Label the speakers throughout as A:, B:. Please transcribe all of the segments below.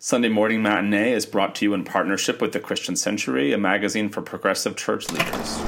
A: Sunday Morning Matinee is brought to you in partnership with the Christian Century, a magazine for progressive church leaders.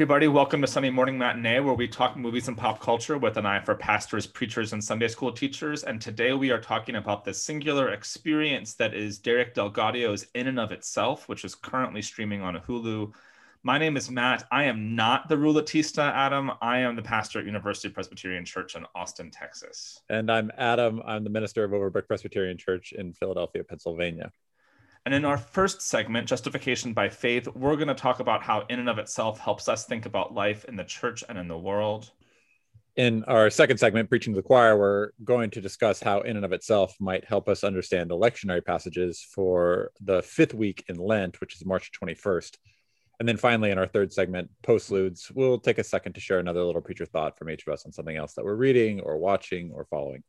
A: Everybody. Welcome to Sunday Morning Matinee, where we talk movies and pop culture with an eye for pastors, preachers, and Sunday school teachers. And today we are talking about the singular experience that is Derek DelGaudio's In and of Itself, which is currently streaming on Hulu. My name is Matt. I am not the Ruletista, Adam. I am the pastor at University Presbyterian Church in Austin, Texas.
B: And I'm Adam. I'm the minister of Overbrook Presbyterian Church in Philadelphia, Pennsylvania.
A: And in our first segment, Justification by Faith, we're going to talk about how, in and of itself, helps us think about life in the church and in the world.
B: In our second segment, Preaching to the Choir, we're going to discuss how, in and of itself, might help us understand the lectionary passages for the fifth week in Lent, which is March 21st. And then finally, in our third segment, Postludes, we'll take a second to share another little preacher thought from each of us on something else that we're reading or watching or following.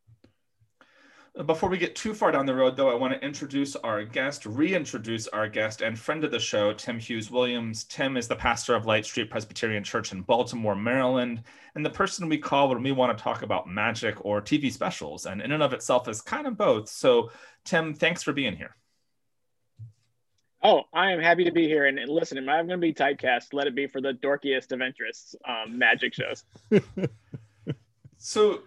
A: Before we get too far down the road, though, I want to introduce our guest, reintroduce our guest, and friend of the show, Tim Hughes Williams. Tim is the pastor of Light Street Presbyterian Church in Baltimore, Maryland, and the person we call when we want to talk about magic or TV specials, and in and of itself is kind of both. So, Tim, thanks for being here.
C: Oh, I am happy to be here. And, listen, if I'm going to be typecast, let it be for the dorkiest of interests um, magic shows.
A: so,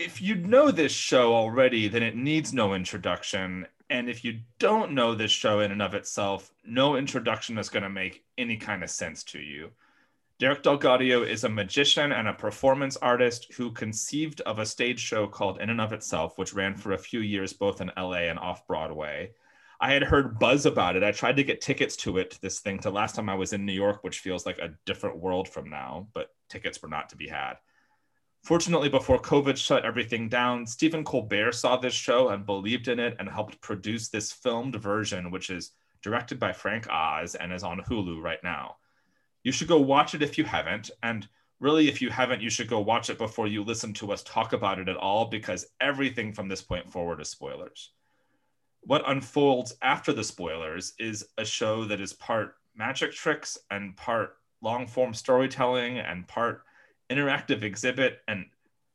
A: if you know this show already, then it needs no introduction. And if you don't know this show in and of itself, no introduction is going to make any kind of sense to you. Derek DelGaudio is a magician and a performance artist who conceived of a stage show called In and of Itself, which ran for a few years both in LA and off Broadway. I had heard buzz about it. I tried to get tickets to it, this thing, to last time I was in New York, which feels like a different world from now, but tickets were not to be had. Fortunately, before COVID shut everything down, Stephen Colbert saw this show and believed in it and helped produce this filmed version, which is directed by Frank Oz and is on Hulu right now. You should go watch it if you haven't. And really, if you haven't, you should go watch it before you listen to us talk about it at all, because everything from this point forward is spoilers. What unfolds after the spoilers is a show that is part magic tricks and part long form storytelling and part interactive exhibit and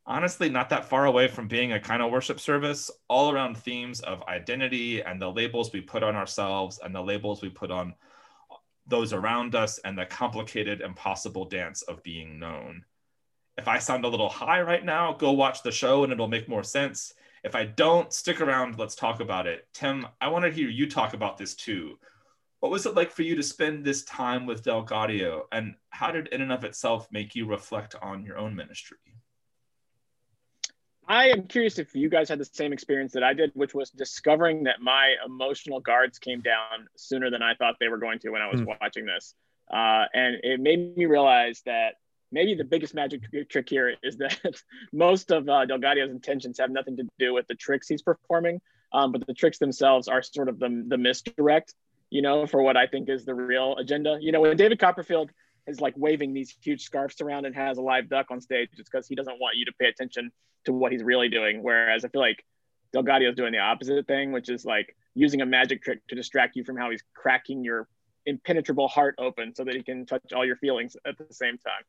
A: honestly not that far away from being a kind of worship service all around themes of identity and the labels we put on ourselves and the labels we put on those around us and the complicated impossible dance of being known. If i sound a little high right now go watch the show and it'll make more sense. If i don't stick around let's talk about it. Tim i want to hear you talk about this too what was it like for you to spend this time with DelGaudio, and how did in and of itself make you reflect on your own ministry?
C: I am curious if you guys had the same experience that I did, which was discovering that my emotional guards came down sooner than I thought they were going to when I was mm. watching this. Uh, and it made me realize that maybe the biggest magic trick here is that most of uh, DelGaudio's intentions have nothing to do with the tricks he's performing, um, but the tricks themselves are sort of the, the misdirect you know, for what I think is the real agenda. You know, when David Copperfield is like waving these huge scarves around and has a live duck on stage, it's because he doesn't want you to pay attention to what he's really doing. Whereas I feel like DelGaudio is doing the opposite thing, which is like using a magic trick to distract you from how he's cracking your impenetrable heart open so that he can touch all your feelings at the same time.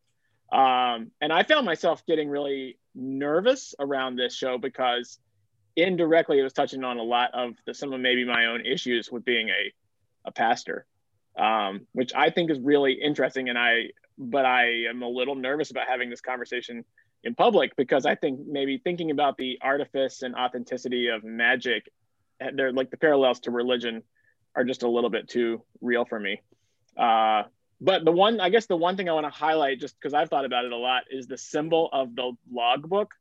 C: Um, and I found myself getting really nervous around this show because indirectly it was touching on a lot of the, some of maybe my own issues with being a a pastor, um, which I think is really interesting. And I, but I am a little nervous about having this conversation in public because I think maybe thinking about the artifice and authenticity of magic, they're like the parallels to religion are just a little bit too real for me. Uh, but the one, I guess, the one thing I want to highlight, just because I've thought about it a lot, is the symbol of the logbook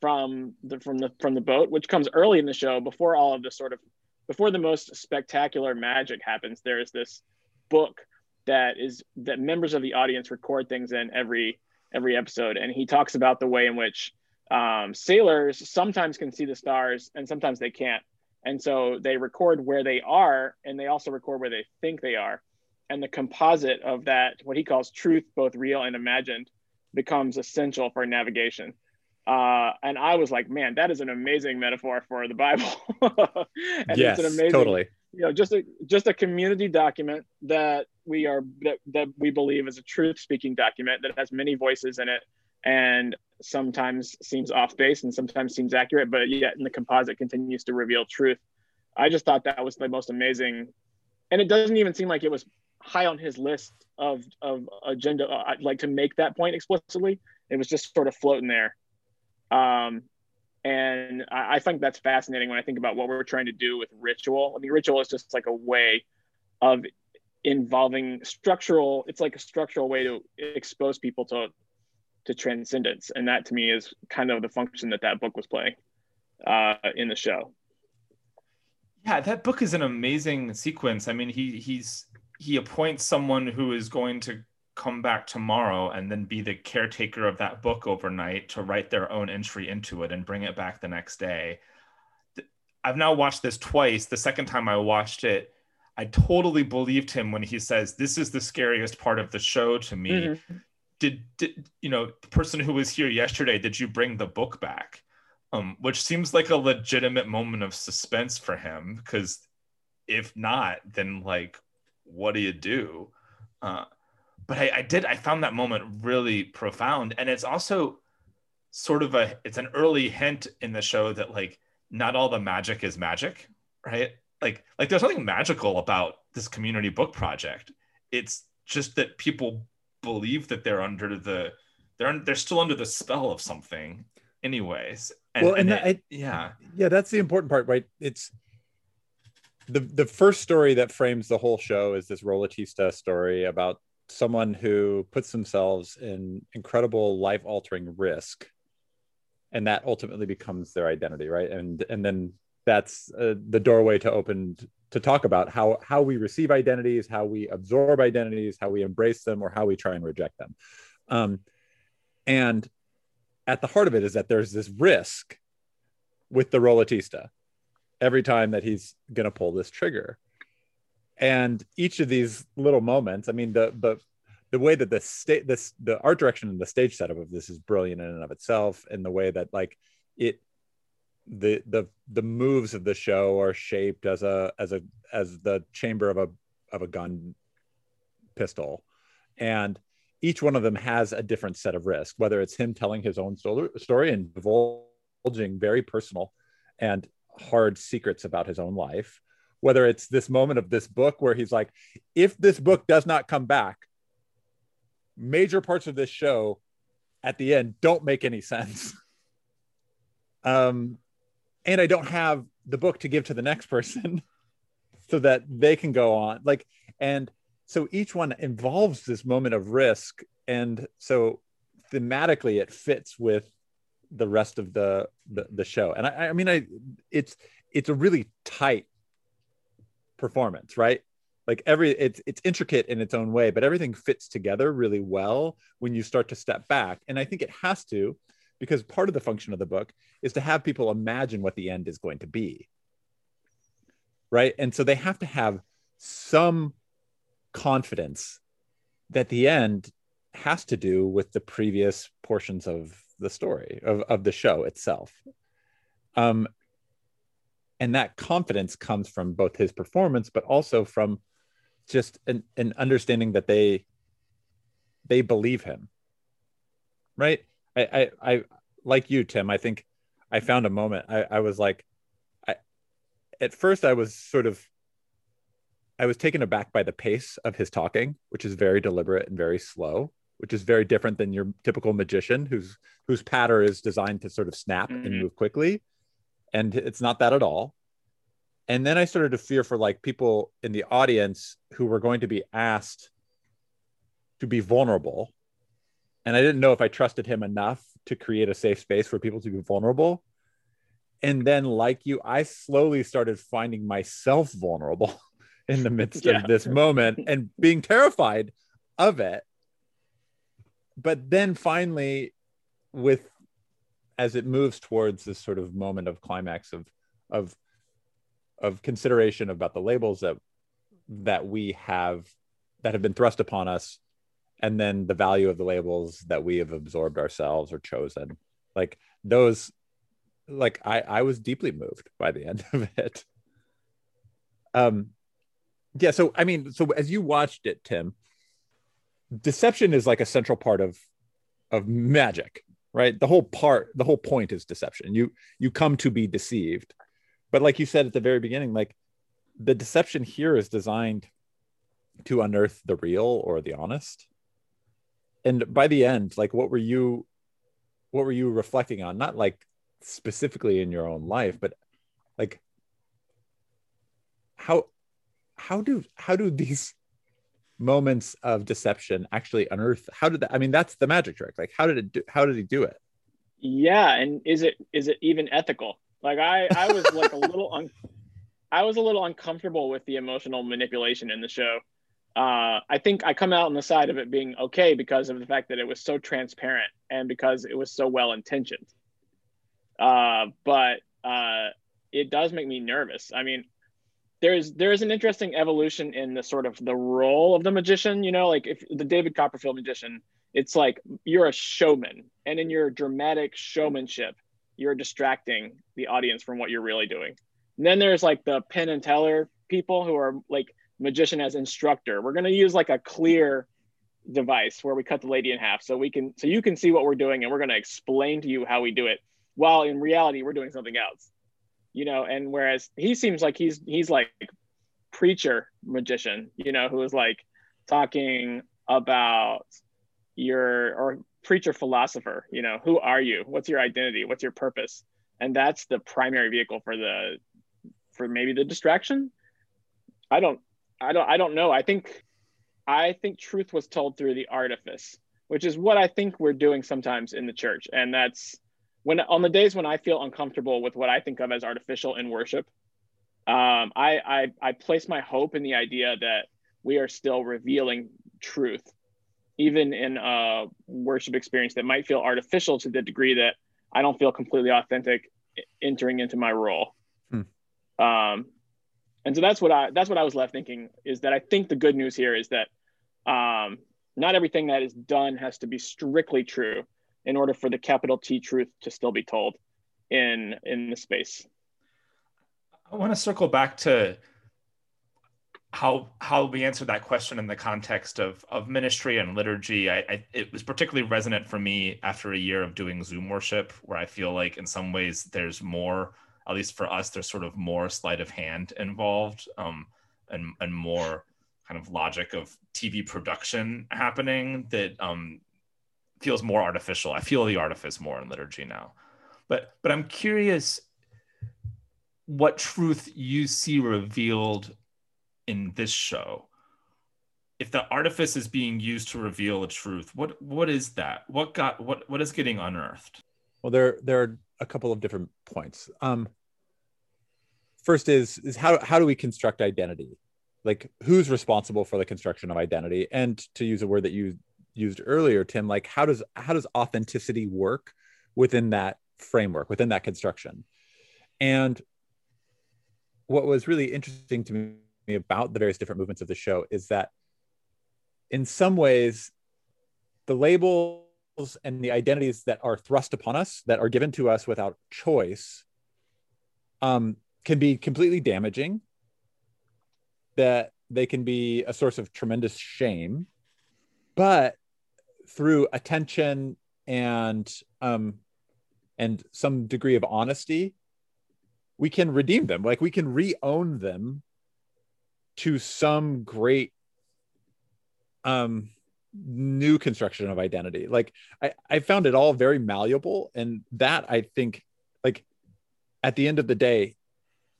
C: from the from the from the boat, which comes early in the show before all of the sort of before the most spectacular magic happens, there is this book that is that members of the audience record things in every every episode, and he talks about the way in which um, sailors sometimes can see the stars and sometimes they can't, and so they record where they are, and they also record where they think they are. and the composite of that, what he calls truth, both real and imagined, becomes essential for navigation. Uh, and I was like, man, that is an amazing metaphor for the Bible.
B: and yes, it's an amazing, totally.
C: You know, just a just a community document that we are that, that we believe is a truth speaking document that has many voices in it and sometimes seems off base and sometimes seems accurate, but yet in the composite continues to reveal truth. I just thought that was the most amazing, and it doesn't even seem like it was high on his list of of agenda, uh, like to make that point explicitly. It was just sort of floating there, um, and I, I think that's fascinating when I think about what we're trying to do with ritual. I mean, ritual is just like a way of involving structural. It's like a structural way to expose people to to transcendence, and that to me is kind of the function that that book was playing uh, in the show.
A: Yeah, that book is an amazing sequence. I mean, he he's he appoints someone who is going to come back tomorrow and then be the caretaker of that book overnight to write their own entry into it and bring it back the next day. I've now watched this twice. The second time I watched it, I totally believed him when he says, This is the scariest part of the show to me. Mm-hmm. Did, did you know the person who was here yesterday, did you bring the book back? Um, which seems like a legitimate moment of suspense for him because if not, then like what do you do? Uh, but I, I did, I found that moment really profound. And it's also sort of a, it's an early hint in the show that like not all the magic is magic, right? Like, like there's nothing magical about this community book project. It's just that people believe that they're under the, they're, they're still under the spell of something anyways.
B: And, well, and, and that, it, I, yeah, yeah, that's the important part, right? It's, the the first story that frames the whole show is this Ruletista story about someone who puts themselves in incredible life altering risk and that ultimately becomes their identity right? And and then that's uh, the doorway to open to talk about how how we receive identities how we absorb identities how we embrace them or how we try and reject them. Um, and at the heart of it is that there's this risk with the ruletista every time that he's going to pull this trigger and each of these little moments i mean the the the way that the state this the art direction and the stage setup of this is brilliant in and of itself and the way that like it the the the moves of the show are shaped as a as a as the chamber of a of a gun pistol. And each one of them has a different set of risk whether it's him telling his own story and divulging very personal and hard secrets about his own life whether it's this moment of this book where he's like if this book does not come back major parts of this show at the end don't make any sense. Um and i don't have the book to give to the next person so that they can go on. Like and so each one involves this moment of risk. And so thematically it fits with the rest of the the, the show. And I, I mean i it's it's a really tight performance right? Like every it's it's intricate in its own way but everything fits together really well when you start to step back. And i think it has to because part of the function of the book is to have people imagine what the end is going to be right? And so they have to have some confidence that the end has to do with the previous portions of the story of, of the show itself. Um, and that confidence comes from both his performance but also from just an, an understanding that they they believe him. Right? I, I i like you tim i think i found a moment. I, I was like i at first i was sort of i was taken aback by the pace of his talking which is very deliberate and very slow which is very different than your typical magician whose whose patter is designed to sort of snap mm-hmm. and move quickly and it's not that at all. And then i started to fear for like people in the audience who were going to be asked to be vulnerable. And i didn't know if i trusted him enough to create a safe space for people to be vulnerable. And then like you i slowly started finding myself vulnerable in the midst yeah. of this moment and being terrified of it. But then finally with as it moves towards this sort of moment of climax of of of consideration about the labels that that we have that have been thrust upon us and then the value of the labels that we have absorbed ourselves or chosen. Like those like i i was deeply moved by the end of it. Um yeah so i mean so as you watched it tim deception is like a central part of of magic right? The whole part the whole point is deception. You you come to be deceived. But like you said at the very beginning like the deception here is designed to unearth the real or the honest. And by the end like what were you what were you reflecting on? Not like specifically in your own life but like how how do how do these moments of deception actually unearth how did that i mean that's the magic trick like how did it do how did he do it
C: yeah and is it is it even ethical like i i was like a little un, i was a little uncomfortable with the emotional manipulation in the show uh, I think I come out on the side of it being okay because of the fact that it was so transparent and because it was so well intentioned. Uh, but uh, it does make me nervous. I mean, there's there's an interesting evolution in the sort of the role of the magician. You know, like if the David Copperfield magician, it's like you're a showman, and in your dramatic showmanship, you're distracting the audience from what you're really doing. And then there's like the Penn and Teller people who are like magician as instructor. We're going to use like a clear device where we cut the lady in half so we can so you can see what we're doing and we're going to explain to you how we do it while in reality we're doing something else you know and whereas he seems like he's he's like preacher magician you know who is like talking about your or preacher philosopher you know who are you what's your identity what's your purpose and that's the primary vehicle for the for maybe the distraction i don't I don't I don't know. I think I think truth was told through the artifice, which is what I think we're doing sometimes in the church. And that's when on the days when I feel uncomfortable with what I think of as artificial in worship, um, I, I I place my hope in the idea that we are still revealing truth, even in a worship experience that might feel artificial to the degree that I don't feel completely authentic entering into my role. Hmm. Um, and so that's what I that's what I was left thinking is that I think the good news here is that um, not everything that is done has to be strictly true in order for the capital T truth to still be told in in the space.
A: I want to circle back to how how we answered that question in the context of of ministry and liturgy. I, I, it was particularly resonant for me after a year of doing Zoom worship, where I feel like in some ways there's more at least for us, there's sort of more sleight of hand involved um, and, and more kind of logic of TV production happening that um, feels more artificial. I feel the artifice more in liturgy now. But, but I'm curious what truth you see revealed in this show if the artifice is being used to reveal a truth what what is that what got what what is getting unearthed
B: well there there are a couple of different points. Um, first is is how how do we construct identity? Like who's responsible for the construction of identity? And to use a word that you used earlier, Tim, like how does how does authenticity work within that framework, within that construction? And what was really interesting to me about the various different movements of the show is that in some ways the labels and the identities that are thrust upon us, that are given to us without choice, um, can be completely damaging. That they can be a source of tremendous shame, but through attention and um, and some degree of honesty, we can redeem them. Like we can re-own them to some great um new construction of identity like i i found it all very malleable and that i think like at the end of the day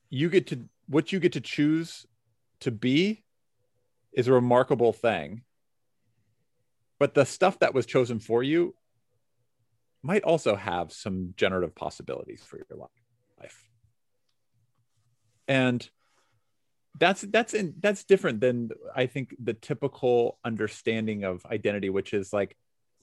B: you get to what you get to choose to be is a remarkable thing but the stuff that was chosen for you might also have some generative possibilities for your life and that's that's in, that's different than I think the typical understanding of identity, which is like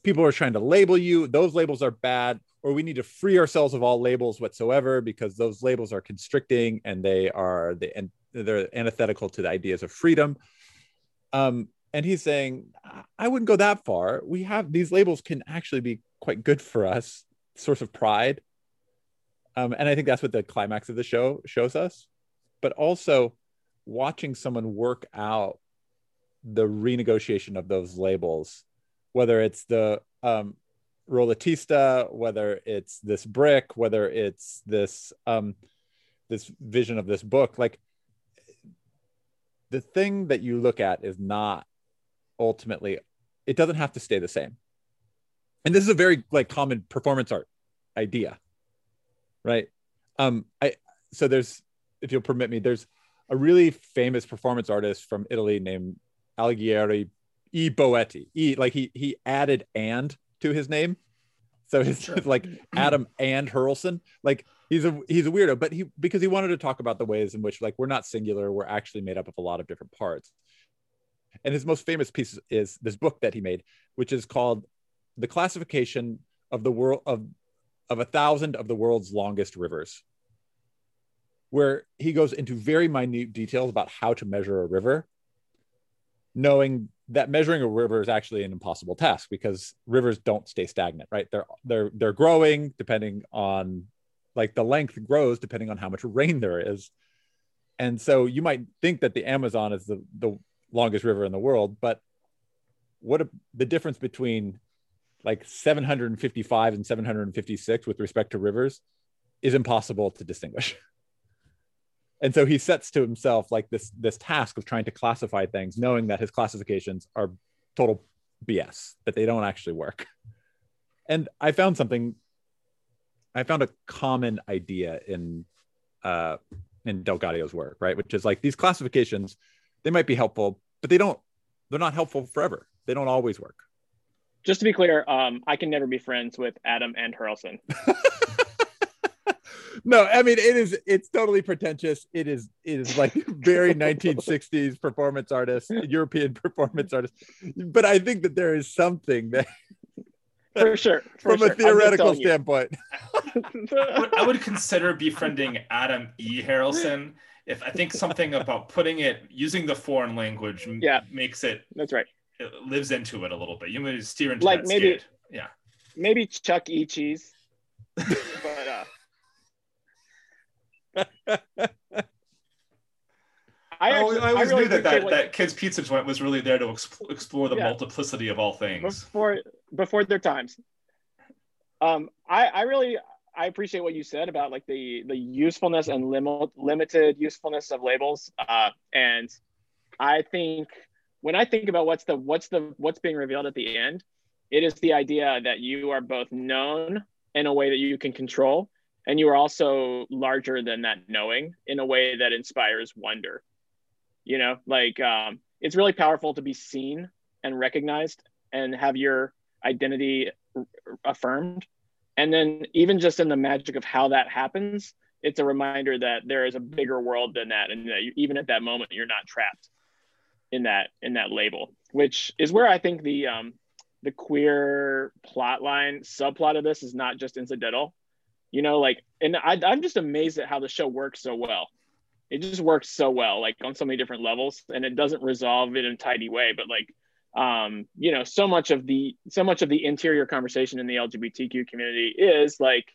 B: people are trying to label you. Those labels are bad, or we need to free ourselves of all labels whatsoever because those labels are constricting and they are the and they're antithetical to the ideas of freedom. Um, and he's saying, I wouldn't go that far. We have these labels can actually be quite good for us, source of pride. Um, and I think that's what the climax of the show shows us. But also watching someone work out the renegotiation of those labels, whether it's the um, Ruletista, whether it's this brick, whether it's this um, this vision of this book, like the thing that you look at is not ultimately it doesn't have to stay the same. And this is a very like common performance art idea right? Um i so there's if you'll permit me there's a really famous performance artist from italy named Alighiero e. Boetti. E like he he added and to his name. So it's sure. like adam and Hearlson. Like he's a he's a weirdo but he because he wanted to talk about the ways in which like we're not singular we're actually made up of a lot of different parts and his most famous piece is this book that he made which is called the classification of the world of of a thousand of the world's longest rivers where he goes into very minute details about how to measure a river knowing that measuring a river is actually an impossible task because rivers don't stay stagnant right? They're they're they're growing depending on like the length grows depending on how much rain there is. And so you might think that the amazon is the, the longest river in the world but what a, the difference between like 755 and 756 with respect to rivers is impossible to distinguish and so he sets to himself like this this task of trying to classify things knowing that his classifications are total bs that they don't actually work and i found something I found a common idea in uh, in DelGaudio's work, right? Which is like these classifications, they might be helpful, but they don't. They're not helpful forever. They don't always work.
C: Just to be clear, um, I can never be friends with Adam and Hearlson.
B: no, I mean it is. It's totally pretentious. It is. It is like very 1960s performance artist, European performance artist. But I think that there is something that
C: for sure. For
B: From
C: sure.
B: a theoretical standpoint.
A: I, would, I would consider befriending Adam E. Hearlson if I think something about putting it using the foreign language
C: yeah.
A: makes it.
C: That's right.
A: It lives into it a little bit. You may steer into
C: like maybe.
A: Yeah.
C: Maybe Chuck E. Cheese. but uh,
A: I, actually, I always I really knew that that, what, that kids pizza joint was really there to exp- explore the yeah, multiplicity of all things
C: before before their times. Um, I I really I appreciate what you said about like the the usefulness and limit limited usefulness of labels. Uh, and I think when I think about what's the what's the what's being revealed at the end, it is the idea that you are both known in a way that you can control, and you are also larger than that knowing in a way that inspires wonder you know like um, it's really powerful to be seen and recognized and have your identity affirmed and then even just in the magic of how that happens it's a reminder that there is a bigger world than that and that you, even at that moment you're not trapped in that in that label which is where i think the um the queer plot line subplot of this is not just incidental you know like and I, i'm just amazed at how the show works so well it just works so well, like on so many different levels, and it doesn't resolve it in a tidy way. But like, um, you know, so much of the so much of the interior conversation in the LGBTQ community is like,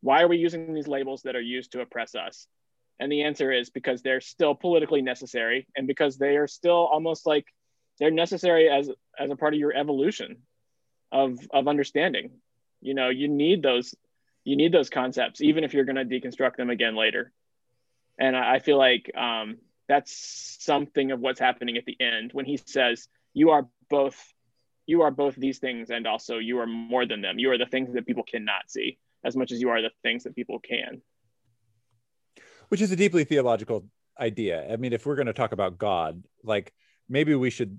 C: why are we using these labels that are used to oppress us? And the answer is because they're still politically necessary, and because they are still almost like they're necessary as as a part of your evolution of of understanding. You know, you need those you need those concepts, even if you're going to deconstruct them again later and I feel like um, that's something of what's happening at the end when he says, "You are both, you are both these things, and also you are more than them. You are the things that people cannot see as much as you are the things that people can."
B: Which is a deeply theological idea. I mean, if we're going to talk about God, like maybe we should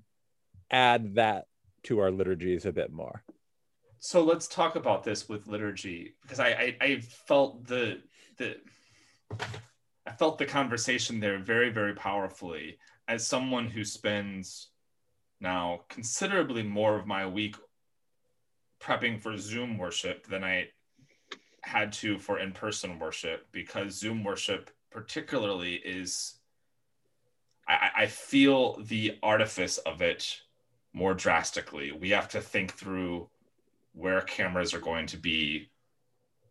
B: add that to our liturgies a bit more.
A: So let's talk about this with liturgy because I I, I felt the the I felt the conversation there very, very powerfully as someone who spends now considerably more of my week prepping for Zoom worship than I had to for in person worship because Zoom worship, particularly, is I, I feel the artifice of it more drastically. We have to think through where cameras are going to be.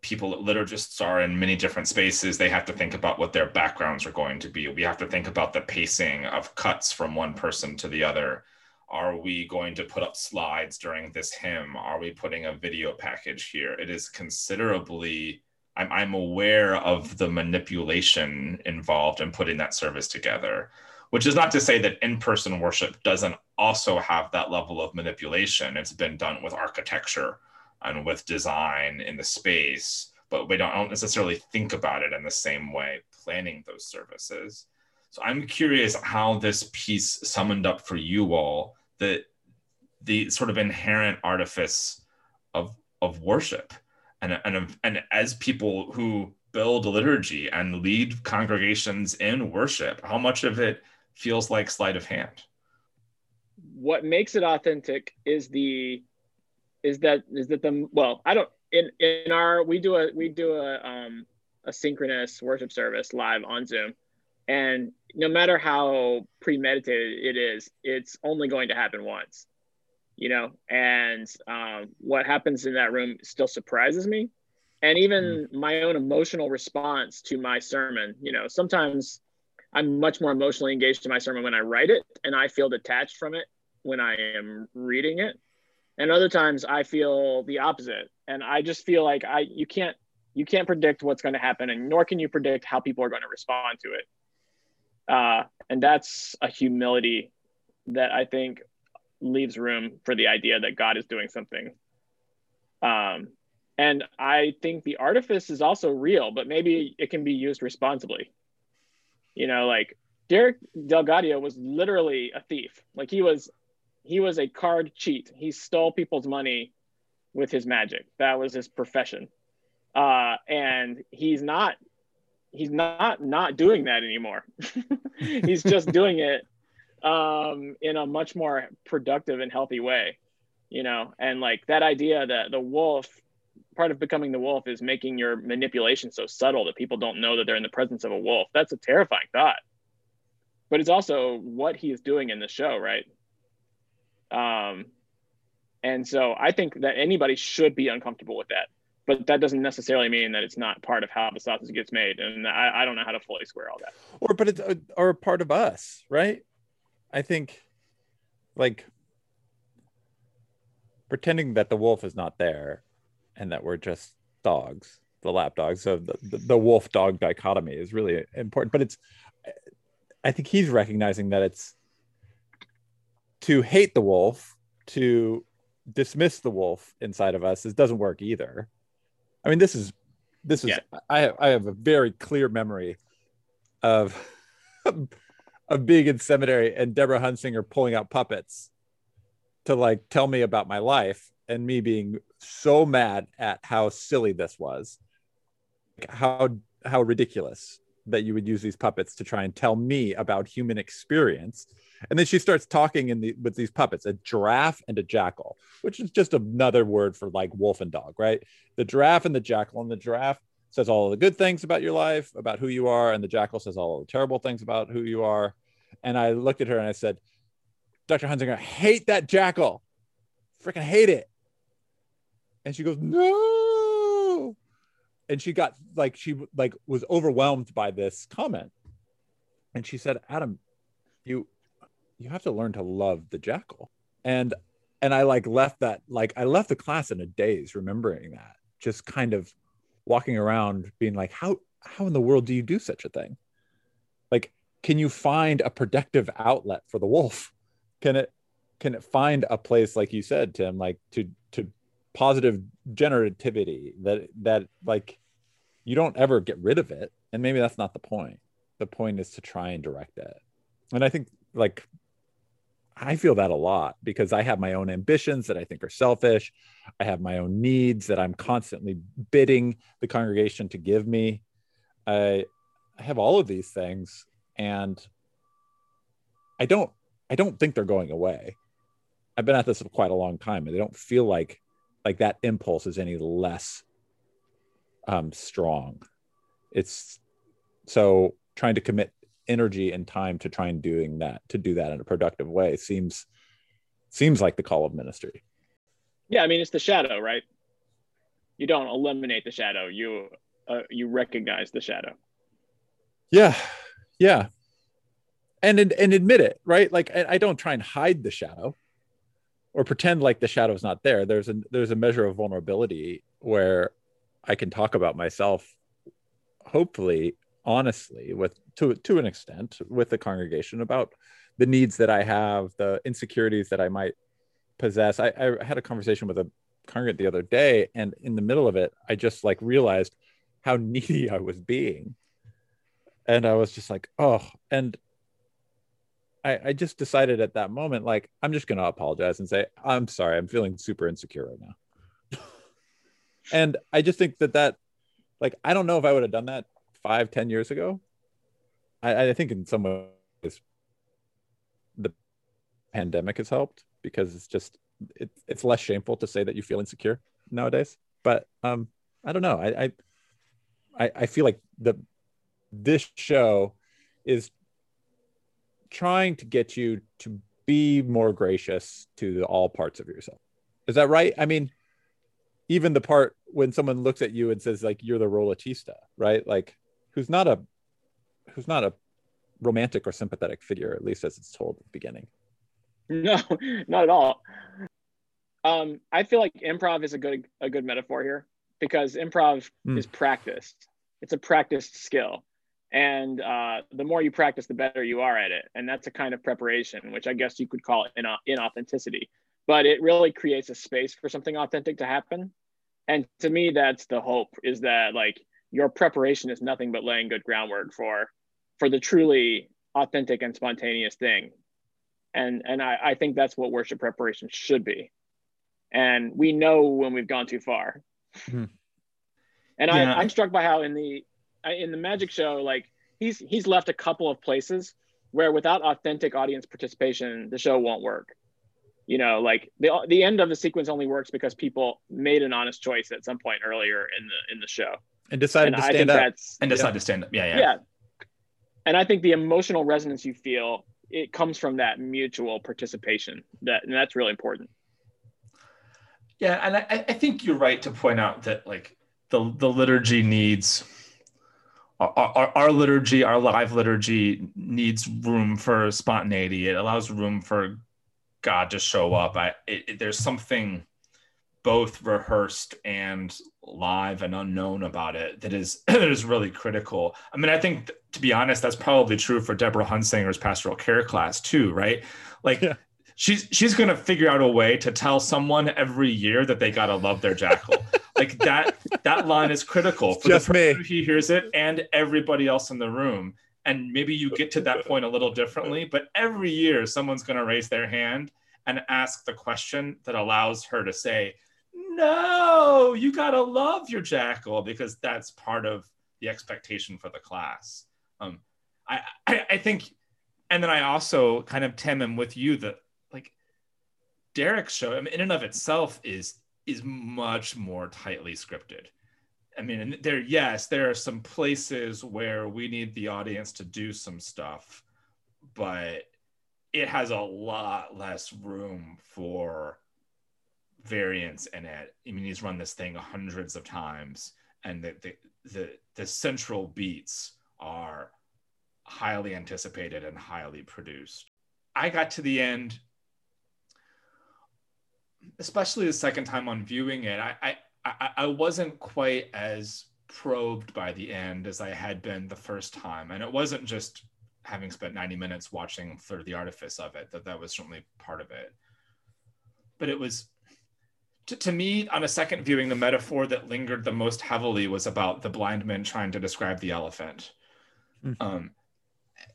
A: People, liturgists are in many different spaces. They have to think about what their backgrounds are going to be. We have to think about the pacing of cuts from one person to the other. Are we going to put up slides during this hymn? Are we putting a video package here? It is considerably, I'm, I'm aware of the manipulation involved in putting that service together which is not to say that in-person worship doesn't also have that level of manipulation it's been done with architecture and with design in the space but we don't, don't necessarily think about it in the same way planning those services so i'm curious how this piece summoned up for you all the the sort of inherent artifice of of worship and and and as people who build liturgy and lead congregations in worship how much of it feels like sleight of hand.
C: What makes it authentic is the is that is that the well I don't in in our we do a we do a um a synchronous worship service live on Zoom and no matter how premeditated it is it's only going to happen once you know and um, what happens in that room still surprises me and even mm. my own emotional response to my sermon you know sometimes I'm much more emotionally engaged in my sermon when I write it, and I feel detached from it when I am reading it. And other times I feel the opposite, and I just feel like I you can't you can't predict what's going to happen, and nor can you predict how people are going to respond to it. Uh, and that's a humility that I think leaves room for the idea that God is doing something. Um, and I think the artifice is also real, but maybe it can be used responsibly. You know, like Derek DelGaudio was literally a thief. Like he was he was a card cheat. He stole people's money with his magic. That was his profession. Uh, and he's not he's not not doing that anymore. he's just doing it um, in a much more productive and healthy way, you know. And like that idea that the wolf part of becoming the wolf is making your manipulation so subtle that people don't know that they're in the presence of a wolf. That's a terrifying thought. But it's also what he is doing in the show, right? Um, and so I think that anybody should be uncomfortable with that. But that doesn't necessarily mean that it's not part of how the sausage gets made. And I, I don't know how to fully square all that.
B: Or, but it's a, or a part of us, right? I think like pretending that the wolf is not there and that we're just dogs, the lap dogs. So the, the, the wolf dog dichotomy is really important. But it's, I think he's recognizing that it's to hate the wolf, to dismiss the wolf inside of us, it doesn't work either. I mean, this is this is yeah. I have, I have a very clear memory of of being in seminary and Deborah Hunsinger pulling out puppets to like tell me about my life and me being so mad at how silly this was how how ridiculous that you would use these puppets to try and tell me about human experience and then she starts talking in the with these puppets a giraffe and a jackal which is just another word for like wolf and dog right? The giraffe and the jackal and the giraffe says all the good things about your life about who you are and the jackal says all the terrible things about who you are. And i looked at her and i said dr hunsinger hate that jackal. Freaking hate it. And she goes no. And she got like she like was overwhelmed by this comment. And she said adam you you have to learn to love the jackal. And and i like left that like i left the class in a daze remembering that just kind of walking around being like how how in the world do you do such a thing? Like can you find a productive outlet for the wolf? Can it can it find a place like you said tim like to to positive generativity that that like you don't ever get rid of it? And maybe that's not the point. The point is to try and direct it. And i think like i feel that a lot because i have my own ambitions that i think are selfish. I have my own needs that i'm constantly bidding the congregation to give me. I, I have all of these things and i don't i don't think they're going away. I've been at this for quite a long time and they don't feel like like that impulse is any less um, strong. It's so trying to commit energy and time to try and doing that to do that in a productive way seems seems like the call of ministry.
C: Yeah, I mean it's the shadow, right? You don't eliminate the shadow. You uh, you recognize the shadow.
B: Yeah, yeah, and and admit it, right? Like I, I don't try and hide the shadow or pretend like the shadow is not there. There's a there's a measure of vulnerability where I can talk about myself, hopefully honestly, with to to an extent, with the congregation about the needs that I have, the insecurities that I might possess. I, I had a conversation with a congregant the other day, and in the middle of it, I just like realized how needy I was being, and I was just like, oh, and I, I just decided at that moment, like, I'm just going to apologize and say, I'm sorry, I'm feeling super insecure right now. and I just think that that, like, I don't know if I would have done that five, ten years ago. I, I think in some ways the pandemic has helped because it's just it, it's less shameful to say that you feel insecure nowadays. But um, I don't know. I, I I feel like the this show is trying to get you to be more gracious to all parts of yourself. Is that right? I mean, even the part when someone looks at you and says like you're the ruletista, right? Like who's not a who's not a romantic or sympathetic figure, at least as it's told at the beginning.
C: No, not at all. Um, I feel like improv is a good a good metaphor here because improv mm. is practiced. It's a practiced skill and uh, the more you practice the better you are at it and that's a kind of preparation which i guess you could call in inauthenticity but it really creates a space for something authentic to happen and to me that's the hope is that like your preparation is nothing but laying good groundwork for for the truly authentic and spontaneous thing. And and i, I think that's what worship preparation should be. And we know when we've gone too far. Mm-hmm. and yeah. I, i'm struck by how in the in the magic show like he's he's left a couple of places where without authentic audience participation the show won't work. You know like the the end of the sequence only works because people made an honest choice at some point earlier in the in the show
B: and decided and to stand up
A: and decided yeah. to stand up yeah yeah
C: yeah and i think the emotional resonance you feel it comes from that mutual participation that and that's really important
A: yeah and i, I think you're right to point out that like the the liturgy needs our, our, our, liturgy, our live liturgy needs room for spontaneity. It allows room for God to show up. I, it, it, there's something both rehearsed and live and unknown about it that is that is really critical. I mean, I think to be honest, that's probably true for Deborah Hunsinger's pastoral care class too, right? Like yeah she's she's gonna figure out a way to tell someone every year that they gotta love their jackal. like that that line is critical
B: for Just the person
A: me. he hears it and everybody else in the room. And maybe you get to that point a little differently, but every year someone's gonna raise their hand and ask the question that allows her to say, No, you gotta love your jackal because that's part of the expectation for the class. Um, I, I, I think, and then I also kind of Tim am with you that like Derek's show, I mean, in and of itself, is is much more tightly scripted. I mean, there, yes, there are some places where we need the audience to do some stuff, but it has a lot less room for variance in it. I mean, he's run this thing hundreds of times, and the the the, the central beats are highly anticipated and highly produced. I got to the end especially the second time on viewing it, I, I, I wasn't quite as probed by the end as I had been the first time. And it wasn't just having spent 90 minutes watching of the Artifice of it, that that was certainly part of it. But it was, to, to me, on a second viewing, the metaphor that lingered the most heavily was about the blind man trying to describe the elephant. Mm-hmm. Um,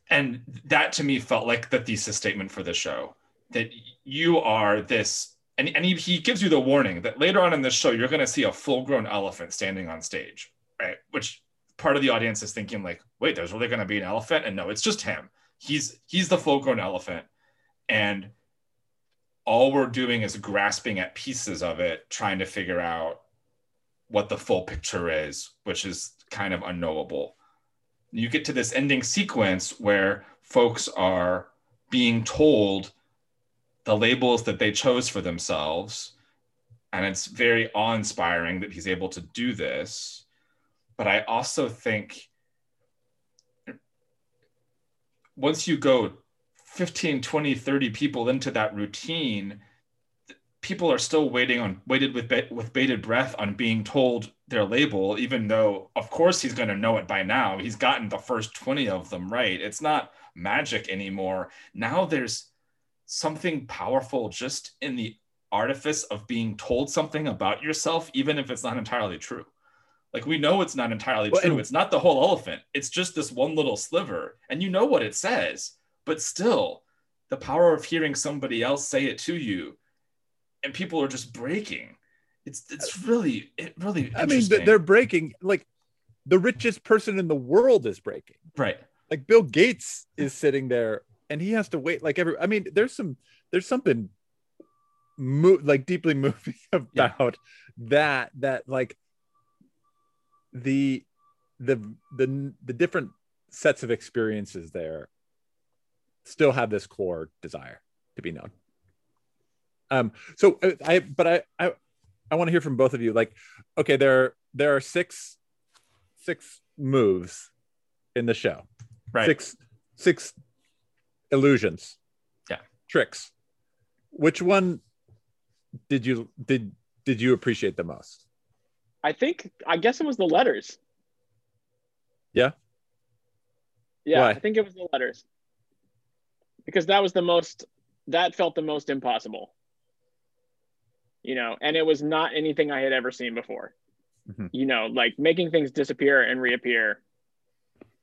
A: and that to me felt like the thesis statement for the show that you are this and, and he, he gives you the warning that later on in this show you're going to see a full-grown elephant standing on stage right which part of the audience is thinking like wait there's really going to be an elephant and no it's just him he's he's the full-grown elephant and all we're doing is grasping at pieces of it trying to figure out what the full picture is which is kind of unknowable you get to this ending sequence where folks are being told the labels that they chose for themselves. And it's very awe inspiring that he's able to do this. But I also think once you go 15, 20, 30 people into that routine, people are still waiting on waited with with bated breath on being told their label even though of course he's going to know it by now. He's gotten the first 20 of them right? It's not magic anymore. Now there's something powerful just in the artifice of being told something about yourself even if it's not entirely true. Like we know it's not entirely well, true. it's not the whole elephant. It's just this one little sliver and you know what it says but still the power of hearing somebody else say it to you and people are just breaking. It's it's really it really.
B: I mean, they're breaking. Like the richest person in the world is breaking.
A: Right.
B: Like Bill Gates is sitting there, and he has to wait. Like every. I mean, there's some. There's something. Mo- like deeply moving about yeah. that. That like. The, the the the different sets of experiences there still have this core desire to be known um, so uh, I, but I, I, I want to hear from both of you. Like, okay, there, there are six, six moves in the show.
A: Right.
B: Six, six illusions.
A: Yeah.
B: Tricks. Which one did you did did you appreciate the most?
C: I think I guess it was the letters.
B: Yeah.
C: Yeah, Why? I think it was the letters. Because that was the most that felt the most impossible you know, and it was not anything I had ever seen before. Mm-hmm. You know, like making things disappear and reappear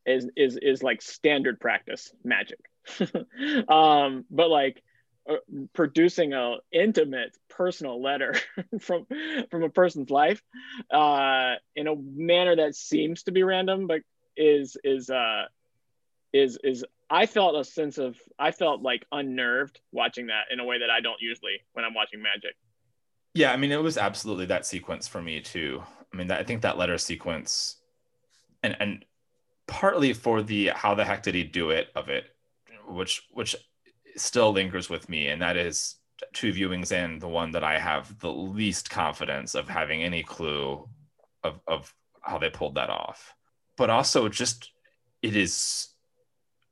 C: is is is like standard practice magic. um, but like uh, producing a intimate personal letter from from a person's life uh, in a manner that seems to be random, but is is uh, is is I felt a sense of I felt like unnerved watching that in a way that I don't usually when I'm watching magic.
A: Yeah, I mean, it was absolutely that sequence for me too. I mean, I think that letter sequence, and and partly for the how the heck did he do it of it, which which still lingers with me, and that is two viewings in the one that I have the least confidence of having any clue of of how they pulled that off. But also just it is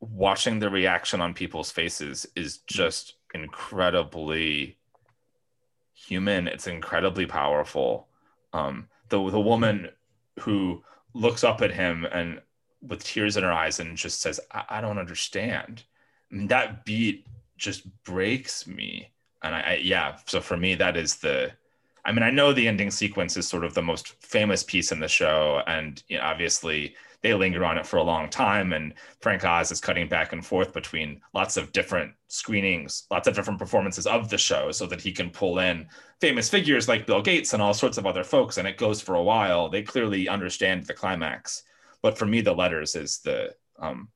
A: watching the reaction on people's faces is just incredibly human. It's incredibly powerful. Um, the the woman who looks up at him and with tears in her eyes and just says, "I, I don't understand." I mean, that beat just breaks me. And I, I, yeah, so for me, that is the. I mean, I know the ending sequence is sort of the most famous piece in the show, and you know, obviously they linger on it for a long time. And Frank Oz is cutting back and forth between lots of different screenings, lots of different performances of the show so that he can pull in famous figures like Bill Gates and all sorts of other folks. And it goes for a while. They clearly understand the climax. But for me, the letters is the um,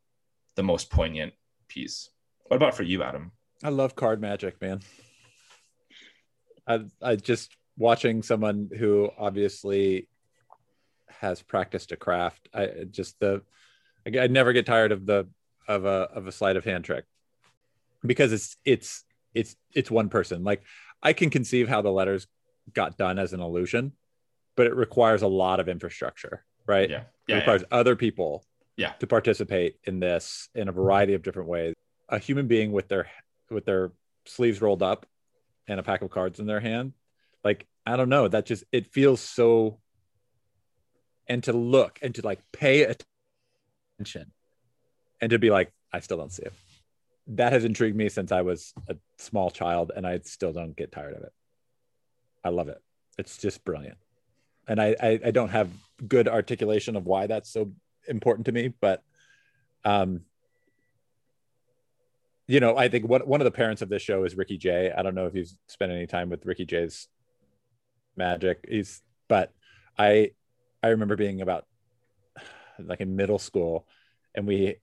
A: the most poignant piece. What about for you, Adam?
B: I love card magic, man. I I just watching someone who obviously has practiced a craft. I just the I, never get tired of the of a of a sleight of hand trick because it's it's it's it's one person. Like I can conceive how the letters got done as an illusion, but it requires a lot of infrastructure, right?
A: Yeah. yeah
B: it requires
A: yeah.
B: other people
A: yeah.
B: to participate in this in a variety of different ways. A human being with their with their sleeves rolled up and a pack of cards in their hand, like I don't know, that just it feels so and to look and to like pay attention and to be like, I still don't see it. That has intrigued me since I was a small child and I still don't get tired of it. I love it. It's just brilliant. And I, I, I don't have good articulation of why that's so important to me, but um, you know, I think one, one of the parents of this show is Ricky Jay. I don't know if you've spent any time with Ricky Jay's magic. He's, but I, I remember being about like in middle school, and we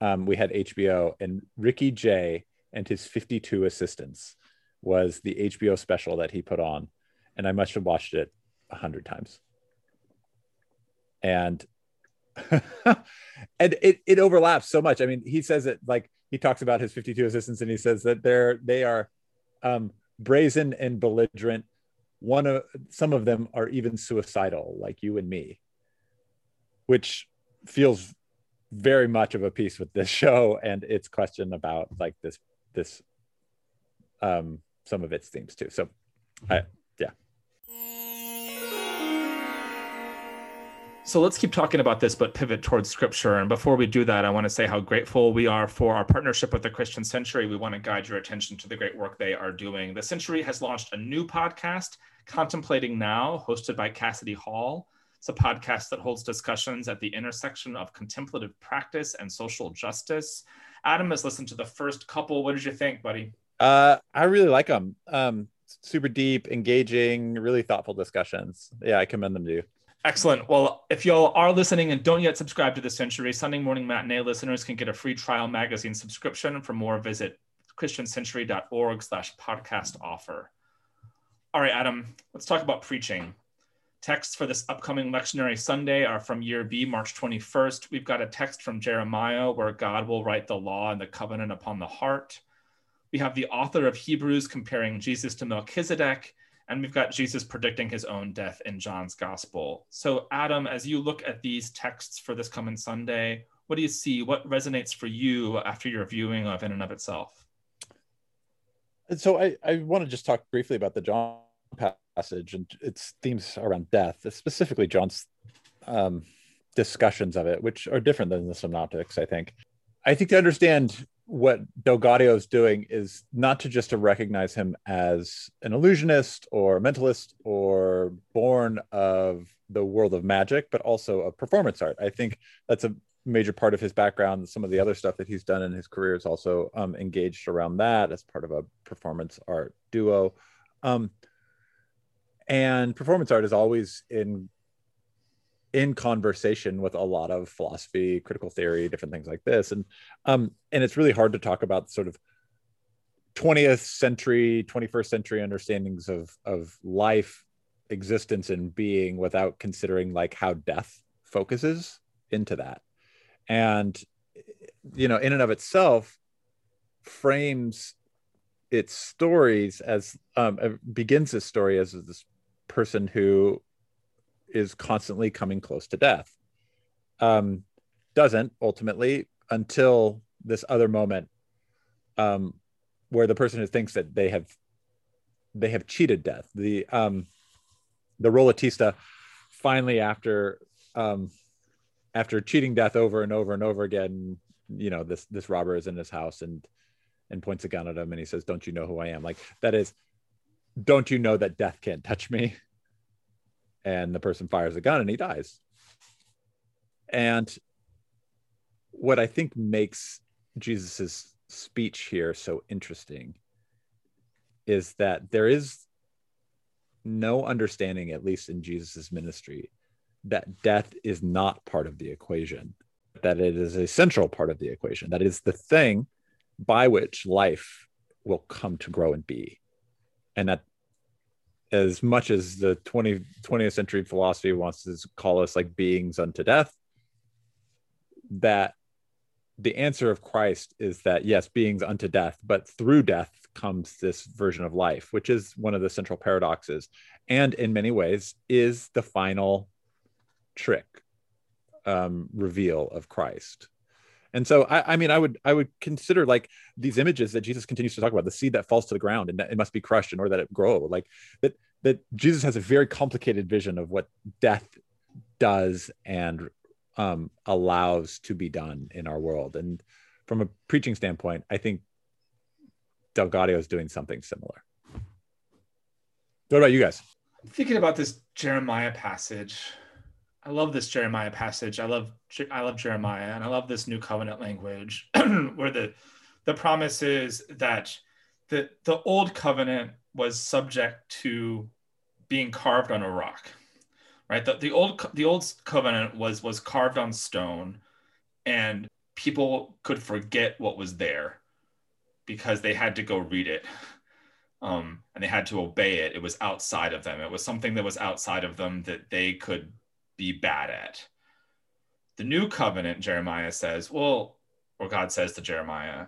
B: um, we had HBO, and Ricky Jay and his 52 assistants was the HBO special that he put on, and I must have watched it a hundred times. And and it it overlaps so much. I mean, he says it like he talks about his 52 assistants, and he says that they're they are um, brazen and belligerent. One of some of them are even suicidal, like you and me, which feels very much of a piece with this show and its question about like this this um some of its themes too. So I yeah.
A: So let's keep talking about this, but pivot towards scripture. And before we do that, I want to say how grateful we are for our partnership with the Christian Century. We want to guide your attention to the great work they are doing. The Century has launched a new podcast, Contemplating Now, hosted by Cassidy Hall. It's a podcast that holds discussions at the intersection of contemplative practice and social justice. Adam has listened to the first couple. What did you think, buddy?
B: Uh, I really like them. Um, super deep, engaging, really thoughtful discussions. Yeah, I commend them to you.
A: Excellent. Well, if y'all are listening and don't yet subscribe to the Century, Sunday Morning Matinee listeners can get a free trial magazine subscription. For more, visit christiancentury.org slash podcast offer. All right, Adam, let's talk about preaching. Texts for this upcoming lectionary Sunday are from year B, March 21st. We've got a text from Jeremiah where God will write the law and the covenant upon the heart. We have the author of Hebrews comparing Jesus to Melchizedek and we've got Jesus predicting his own death in John's gospel. So, Adam, as you look at these texts for this coming Sunday, what do you see? What resonates for you after your viewing of In and of Itself?
B: And so, I, I want to just talk briefly about the John passage and its themes around death, specifically John's um, discussions of it, which are different than the synoptics, I think. I think to understand what DelGaudio is doing is not to just to recognize him as an illusionist or mentalist or born of the world of magic, but also of performance art. I think that's a major part of his background. Some of the other stuff that he's done in his career is also um, engaged around that as part of a performance art duo. Um, and performance art is always in in conversation with a lot of philosophy, critical theory, different things like this. And um, and it's really hard to talk about sort of 20th century, 21st century understandings of of life, existence, and being without considering like how death focuses into that. And you know, in and of itself, frames its stories as um, begins its story as this person who is constantly coming close to death. Um, doesn't ultimately until this other moment um, where the person who thinks that they have they have cheated death. The um, the Ruletista finally after um, after cheating death over and over and over again, you know, this this robber is in his house and and points a gun at him and he says, Don't you know who I am? Like that is, don't you know that death can't touch me? and the person fires a gun and he dies. And what I think makes Jesus's speech here so interesting is that there is no understanding, at least in Jesus's ministry, that death is not part of the equation, that it is a central part of the equation, that is the thing by which life will come to grow and be. And that as much as the 20, 20th century philosophy wants to call us like beings unto death, that the answer of Christ is that yes, beings unto death, but through death comes this version of life, which is one of the central paradoxes, and in many ways is the final trick um, reveal of Christ. And so, I, I, mean, I would I would consider like these images that Jesus continues to talk about, the seed that falls to the ground and that it must be crushed in order that it grow. Like that that Jesus has a very complicated vision of what death does and um, allows to be done in our world. And from a preaching standpoint, I think DelGaudio is doing something similar. What about you guys?
A: Thinking about this Jeremiah passage, I love this Jeremiah passage. I love I love Jeremiah, and I love this new covenant language, where the the promise is that the the old covenant was subject to being carved on a rock, right? The, the old the old covenant was was carved on stone, and people could forget what was there because they had to go read it. Um, and they had to obey it. It was outside of them. It was something that was outside of them that they could be bad at. The new covenant, Jeremiah says, well, or God says to Jeremiah,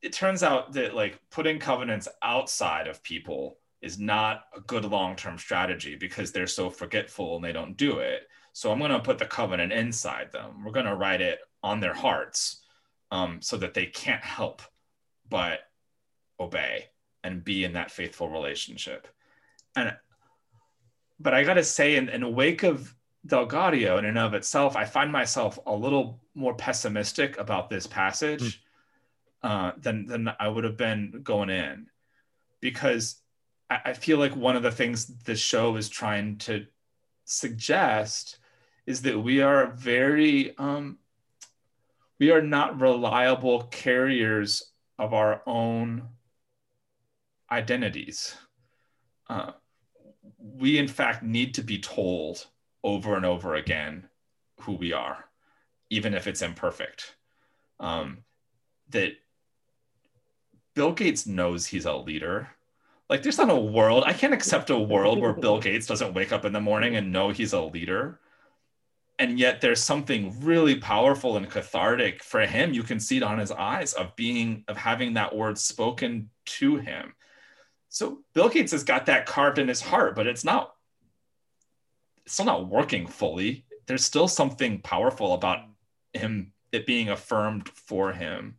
A: it turns out that like putting covenants outside of people is not a good long-term strategy because they're so forgetful and they don't do it. So I'm going to put the covenant inside them. We're going to write it on their hearts um, so that they can't help but obey and be in that faithful relationship. And but I got to say, in, in wake of Del Gaudio in and of itself, I find myself a little more pessimistic about this passage mm. uh, than than I would have been going in, because I, I feel like one of the things the show is trying to suggest is that we are very um, we are not reliable carriers of our own identities. Uh, we in fact need to be told over and over again who we are, even if it's imperfect. Um, that Bill Gates knows he's a leader. Like, there's not a world, I can't accept a world where Bill Gates doesn't wake up in the morning and know he's a leader. And yet, there's something really powerful and cathartic for him. You can see it on his eyes of being, of having that word spoken to him. So, Bill Gates has got that carved in his heart, but it's not it's still not working fully. There's still something powerful about him, it being affirmed for him.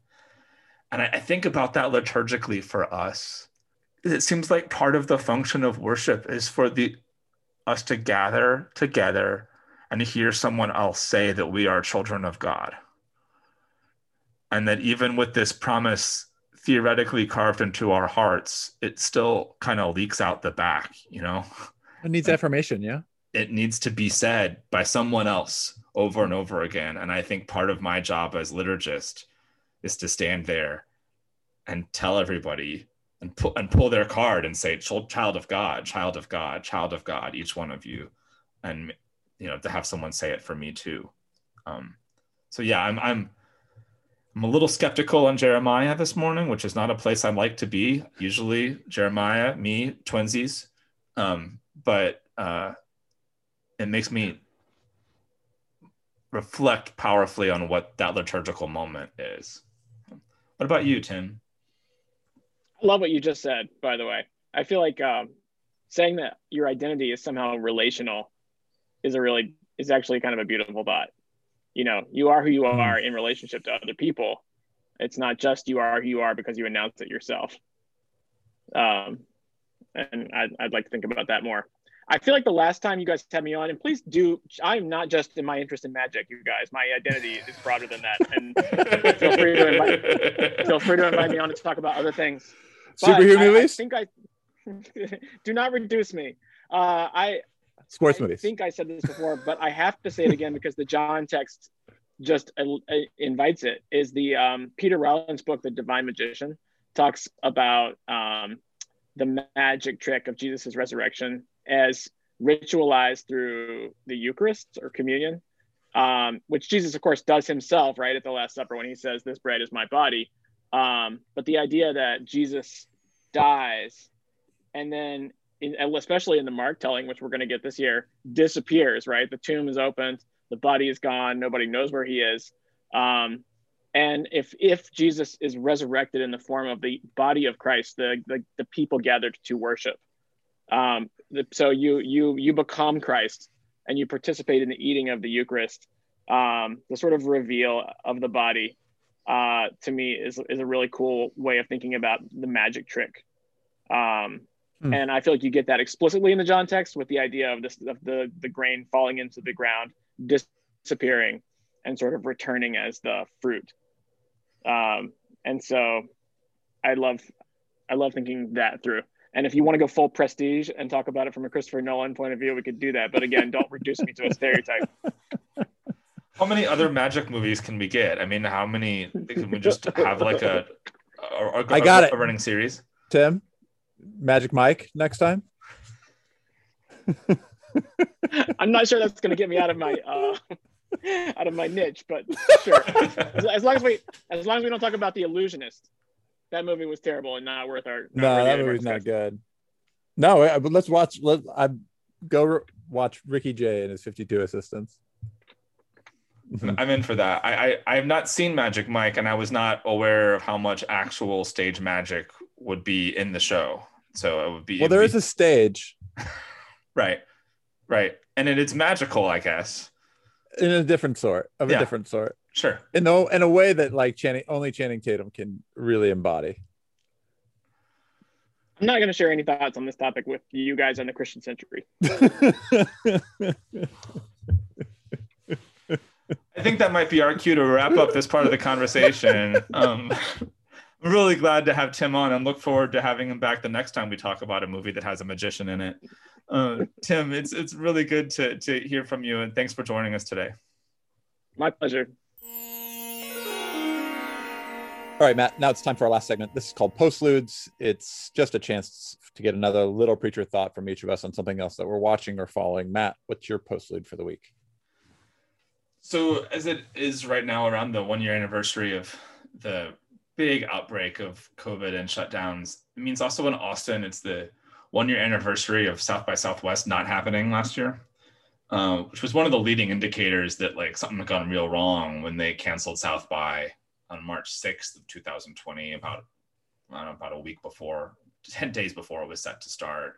A: And I, I think about that liturgically for us. It seems like part of the function of worship is for the us to gather together and hear someone else say that we are children of God. And that even with this promise theoretically carved into our hearts, it still kind of leaks out the back, you know?
B: It needs affirmation, yeah
A: it needs to be said by someone else over and over again. And I think part of my job as liturgist is to stand there and tell everybody and pull and pull their card and say, "Child of God, child of God, child of God," each one of you, and you know to have someone say it for me too. Um, so yeah, I'm I'm I'm a little skeptical on Jeremiah this morning, which is not a place I like to be. Usually, Jeremiah, me, twinsies, um, but uh, it makes me reflect powerfully on what that liturgical moment is. What about you, Tim?
C: I love what you just said, by the way. I feel like um, saying that your identity is somehow relational is a really is actually kind of a beautiful thought. You know, you are who you hmm. are in relationship to other people. It's not just you are who you are because you announced it yourself. Um, and I'd, I'd like to think about that more. I feel like the last time you guys had me on, and please do. I'm not just in my interest in magic, you guys. My identity is broader than that, and feel free to invite. Feel free to invite me on to talk about other things.
B: Superhero movies.
C: I think I do not reduce me. Uh, I
B: sports
C: I
B: movies.
C: I think I said this before, but I have to say it again because the John text just uh, uh, invites it. Is the um, Peter Rollins book, The Divine Magician, talks about um, the magic trick of Jesus' resurrection as ritualized through the Eucharist or communion, um, which Jesus, of course, does himself right at the Last Supper when he says, This bread is my body. Um, but the idea that Jesus dies and then, in, especially in the Mark telling, which we're going to get this year, disappears, right? The tomb is opened, the body is gone, nobody knows where he is. Um, and if if Jesus is resurrected in the form of the body of Christ, the the, the people gathered to worship, um, so you you you become Christ and you participate in the eating of the Eucharist. Um, the sort of reveal of the body uh, to me is is a really cool way of thinking about the magic trick. Um, hmm. And I feel like you get that explicitly in the John text with the idea of this of the the grain falling into the ground, disappearing, and sort of returning as the fruit. Um, and so, I love I love thinking that through. And if you want to go full prestige and talk about it from a Christopher Nolan point of view, we could do that. But again, don't reduce me to a stereotype.
A: How many other magic movies can we get? I mean, how many can we just have like a, a, a
B: I got
A: a,
B: it.
A: a running series?
B: Tim, Magic Mike next time.
C: I'm not sure that's going to get me out of my uh, out of my niche, but sure. As, as, long as we as long as we don't talk about the illusionist that movie was terrible and not worth our.
B: Not no, that movie's not good. No, but let's watch. Let I go watch Ricky Jay and his 52 assistants.
A: I'm in for that. I, I I have not seen Magic Mike, and I was not aware of how much actual stage magic would be in the show. So it would be
B: well. There
A: be,
B: is a stage,
A: right, right, and it, it's magical, I guess,
B: in a different sort of yeah. a different sort.
A: Sure.
B: In the in a way that like Channing only Channing Tatum can really embody.
C: I'm not going to share any thoughts on this topic with you guys on the Christian Century.
A: I think that might be our cue to wrap up this part of the conversation. Um, I'm really glad to have Tim on and look forward to having him back the next time we talk about a movie that has a magician in it. Uh, Tim, it's it's really good to to hear from you, and thanks for joining us today.
C: My pleasure.
B: All right, Matt. Now it's time for our last segment. This is called Postludes. It's just a chance to get another little preacher thought from each of us on something else that we're watching or following. Matt, what's your postlude for the week?
A: So, as it is right now, around the one year anniversary of the big outbreak of COVID and shutdowns, it means also in Austin, it's the one year anniversary of South by Southwest not happening last year. Uh, which was one of the leading indicators that like something had gone real wrong when they canceled South by on March 6th of 2020, about know, about a week before, 10 days before it was set to start.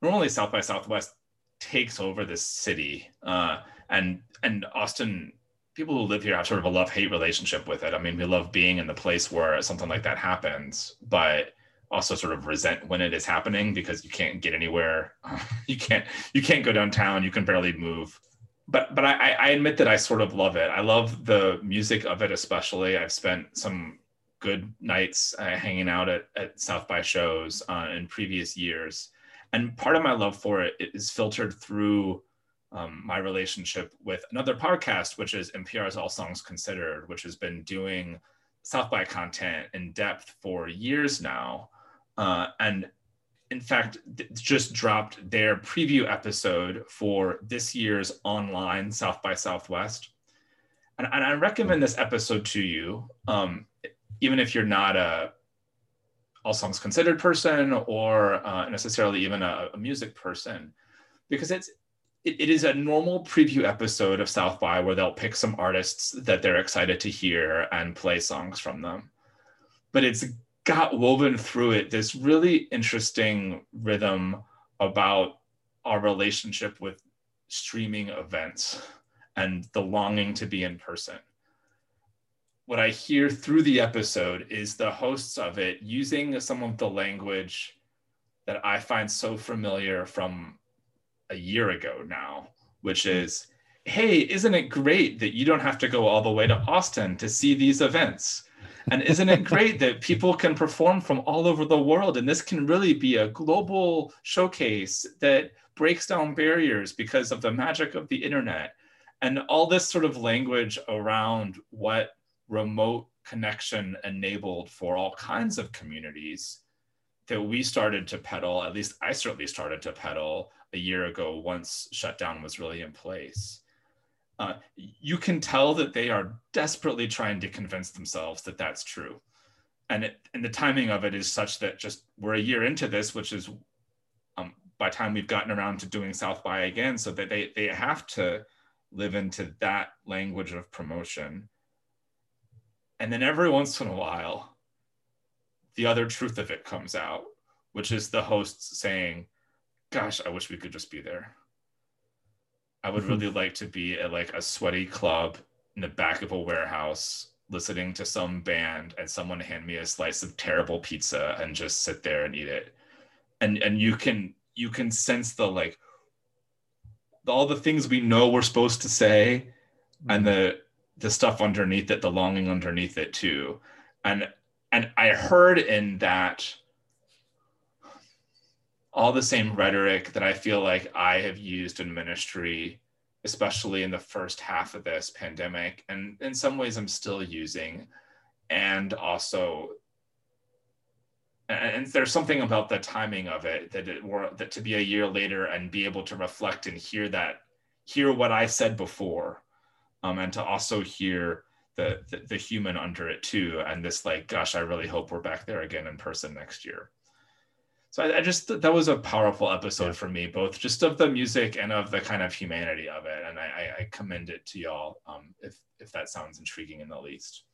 A: Normally, South by Southwest takes over this city, uh, and and Austin people who live here have sort of a love hate relationship with it. I mean, we love being in the place where something like that happens, but also sort of resent when it is happening because you can't get anywhere. you can't you can't go downtown. You can barely move but but I, I admit that I sort of love it. I love the music of it, especially. I've spent some good nights uh, hanging out at, at South by shows uh, in previous years, and part of my love for it is filtered through um, my relationship with another podcast, which is NPR's All Songs Considered, which has been doing South by content in depth for years now, uh, and in fact, just dropped their preview episode for this year's online South by Southwest. And, and I recommend this episode to you, um, even if you're not a all songs considered person or uh, necessarily even a, a, music person, because it's it, it is a normal preview episode of South by where they'll pick some artists that they're excited to hear and play songs from them. But it's got woven through it this really interesting rhythm about our relationship with streaming events and the longing to be in person. What I hear through the episode is the hosts of it using some of the language that I find so familiar from a year ago now, which is, hey, isn't it great that you don't have to go all the way to Austin to see these events? And isn't it great that people can perform from all over the world? And this can really be a global showcase that breaks down barriers because of the magic of the internet. And all this sort of language around what remote connection enabled for all kinds of communities that we started to peddle, at least I certainly started to peddle a year ago once shutdown was really in place uh, you can tell that they are desperately trying to convince themselves that that's true. And, it, and the timing of it is such that just we're a year into this, which is um, by time we've gotten around to doing South by again, so that they, they have to live into that language of promotion. And then every once in a while, the other truth of it comes out, which is the hosts saying, Gosh, I wish we could just be there. I would really mm-hmm. like to be at like a sweaty club in the back of a warehouse listening to some band and someone hand me a slice of terrible pizza and just sit there and eat it. And and you can you can sense the like all the things we know we're supposed to say and mm-hmm. the the stuff underneath it, the longing underneath it too. And and I heard in that all the same rhetoric that I feel like I have used in ministry, especially in the first half of this pandemic, and in some ways I'm still using. And also, and there's something about the timing of it that it were that to be a year later and be able to reflect and hear that, hear what I said before, um, and to also hear the, the the human under it too, and this like, gosh, I really hope we're back there again in person next year So I, I just that was a powerful episode yeah. for me, both just of the music and of the kind of humanity of it, and I, I commend it to y'all. Um, if if that sounds intriguing in the least.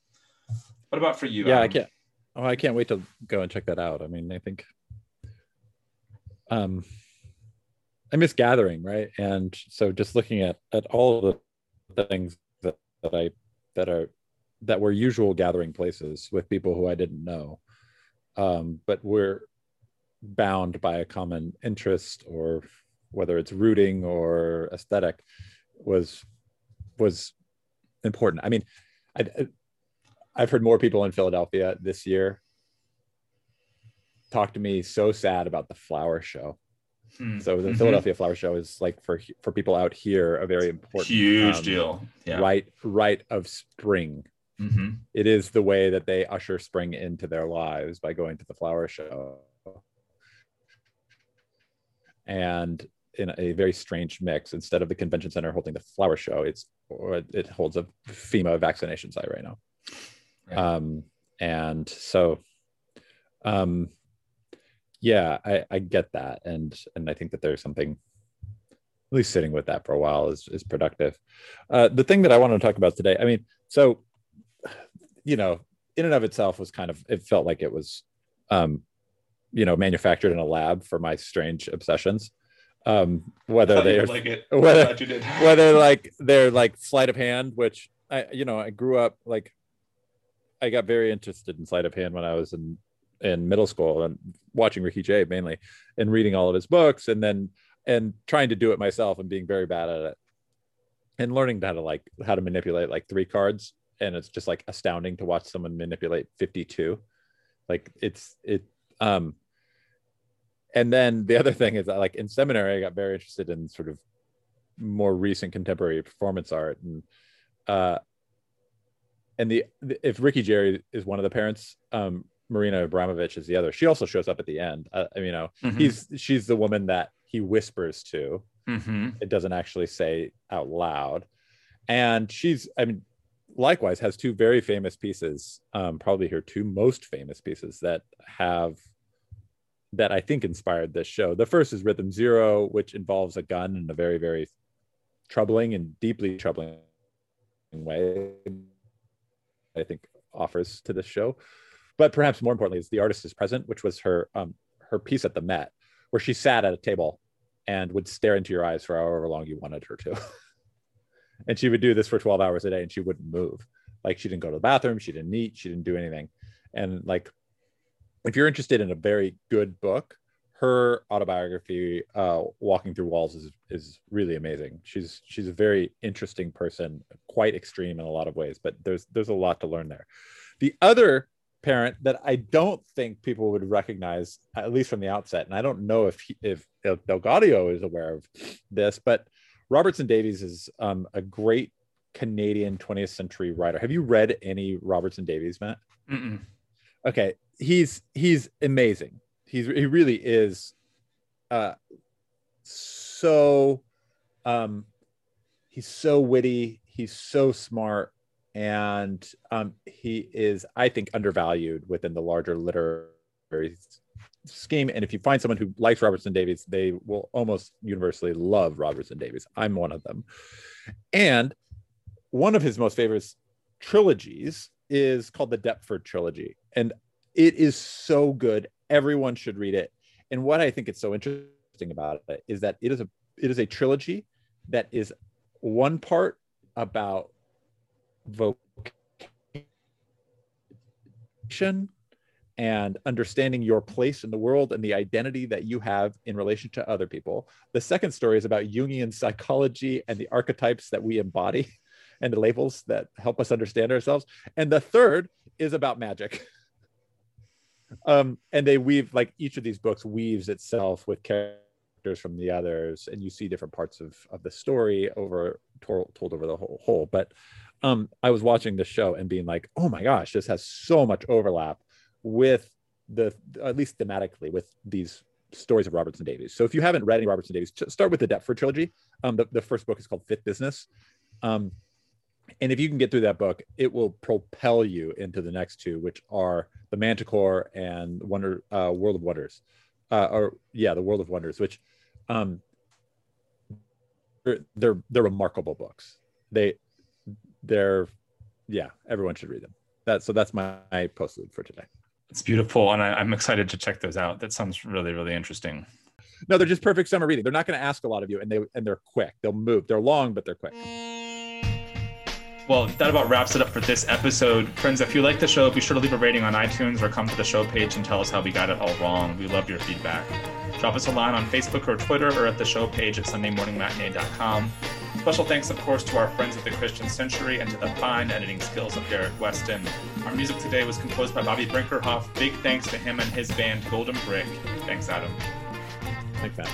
A: What about for you?
B: Yeah, I can't. Oh, I can't wait to go and check that out. I mean, I think um I miss gathering, right? And so just looking at at all the things that, that I that are that were usual gathering places with people who I didn't know. Um, but we're bound by a common interest or whether it's rooting or aesthetic was was important. I mean, I, I've heard more people in Philadelphia this year talk to me so sad about the flower show. Hmm. So the mm-hmm. Philadelphia Flower Show is like for for people out here a very important
A: huge um, deal.
B: Yeah. Right, rite of spring. Mm-hmm. It is the way that they usher spring into their lives by going to the flower show. And in a very strange mix, instead of the convention center holding the flower show, it's or it holds a FEMA vaccination site right now. Um, and so, um, yeah, I, I get that, and and I think that there's something, at least sitting with that for a while is is productive. Uh, the thing that I want to talk about today, I mean, so, you know, in and of itself was kind of it felt like it was, um, you know, manufactured in a lab for my strange obsessions. Um whether they are like it? Whether, whether like they're like sleight of hand which i you know i grew up like I got very interested in sleight of hand when I was in in middle school and watching Ricky Jay mainly and reading all of his books and then and trying to do it myself and being very bad at it. And learning how to like how to manipulate like three cards. And it's just like astounding to watch someone manipulate 52 like it's it um and then the other thing is that like in seminary i got very interested in sort of more recent contemporary performance art and uh and the if Ricky Jay is one of the parents, um, Marina Abramovich is the other. She also shows up at the end. Uh, you know, mm-hmm. he's she's the woman that he whispers to. Mm-hmm. It doesn't actually say out loud, and she's I mean, likewise has two very famous pieces. Um, probably her two most famous pieces that have that I think inspired this show. The first is Rhythm Zero, which involves a gun in a very very troubling and deeply troubling way I think offers to this show. But perhaps more importantly is the artist is present, which was her um, her piece at the Met, where she sat at a table and would stare into your eyes for however long you wanted her to. and she would do this for 12 hours a day and she wouldn't move. Like she didn't go to the bathroom, she didn't eat, she didn't do anything. And like if you're interested in a very good book, her autobiography uh, walking through walls is is really amazing she's she's a very interesting person quite extreme in a lot of ways but there's there's a lot to learn there the other parent that i don't think people would recognize at least from the outset and i don't know if he, if, if DelGaudio is aware of this but robertson davies is um, a great canadian 20th century writer. Have you read any robertson davies matt? Mm-mm. okay he's he's amazing. He's he really is uh so um he's so witty he's so smart and um he is i think undervalued within the larger literary scheme and if you find someone who likes robertson davies they will almost universally love robertson davies. I'm one of them. And one of his most favorite trilogies is called the deptford trilogy and it is so good. Everyone should read it. And what I think is so interesting about it is that it is a it is a trilogy that is one part about vocation and understanding your place in the world and the identity that you have in relation to other people. The second story is about Jungian psychology and the archetypes that we embody and the labels that help us understand ourselves. And the third is about magic. um, and they weave like each of these books weaves itself with characters from the others, and you see different parts of of the story over told, told over the whole whole. But um, I was watching the show and being like, oh my gosh, this has so much overlap with the at least thematically with these stories of Robertson Davies. So if you haven't read any Robertson Davies, start with the Deptford trilogy. Um, the, the first book is called Fifth Business. Um, and if you can get through that book, it will propel you into the next two, which are The Manticore and Wonder uh, World of Wonders. uh, or yeah, the World of Wonders, which um, they're, they're they're remarkable books. They they're yeah, everyone should read them. That so that's my, my postlude for today.
A: It's beautiful, and I, am excited to check those out. That sounds really really interesting.
B: No, they're just perfect summer reading. They're not going to ask a lot of you, and they and they're quick. They'll move. They're long, but they're quick.
A: Well, that about wraps it up for this episode. Friends, if you like the show, be sure to leave a rating on iTunes or come to the show page and tell us how we got it all wrong. We love your feedback. Drop us a line on Facebook or Twitter or at the show page at SundayMorningMatinee.com. Special thanks, of course, to our friends at the Christian Century and to the fine editing skills of Derek Weston. Our music today was composed by Bobby Brinkerhoff. Big thanks to him and his band Golden Brick. Thanks, Adam.
B: Thanks, Adam.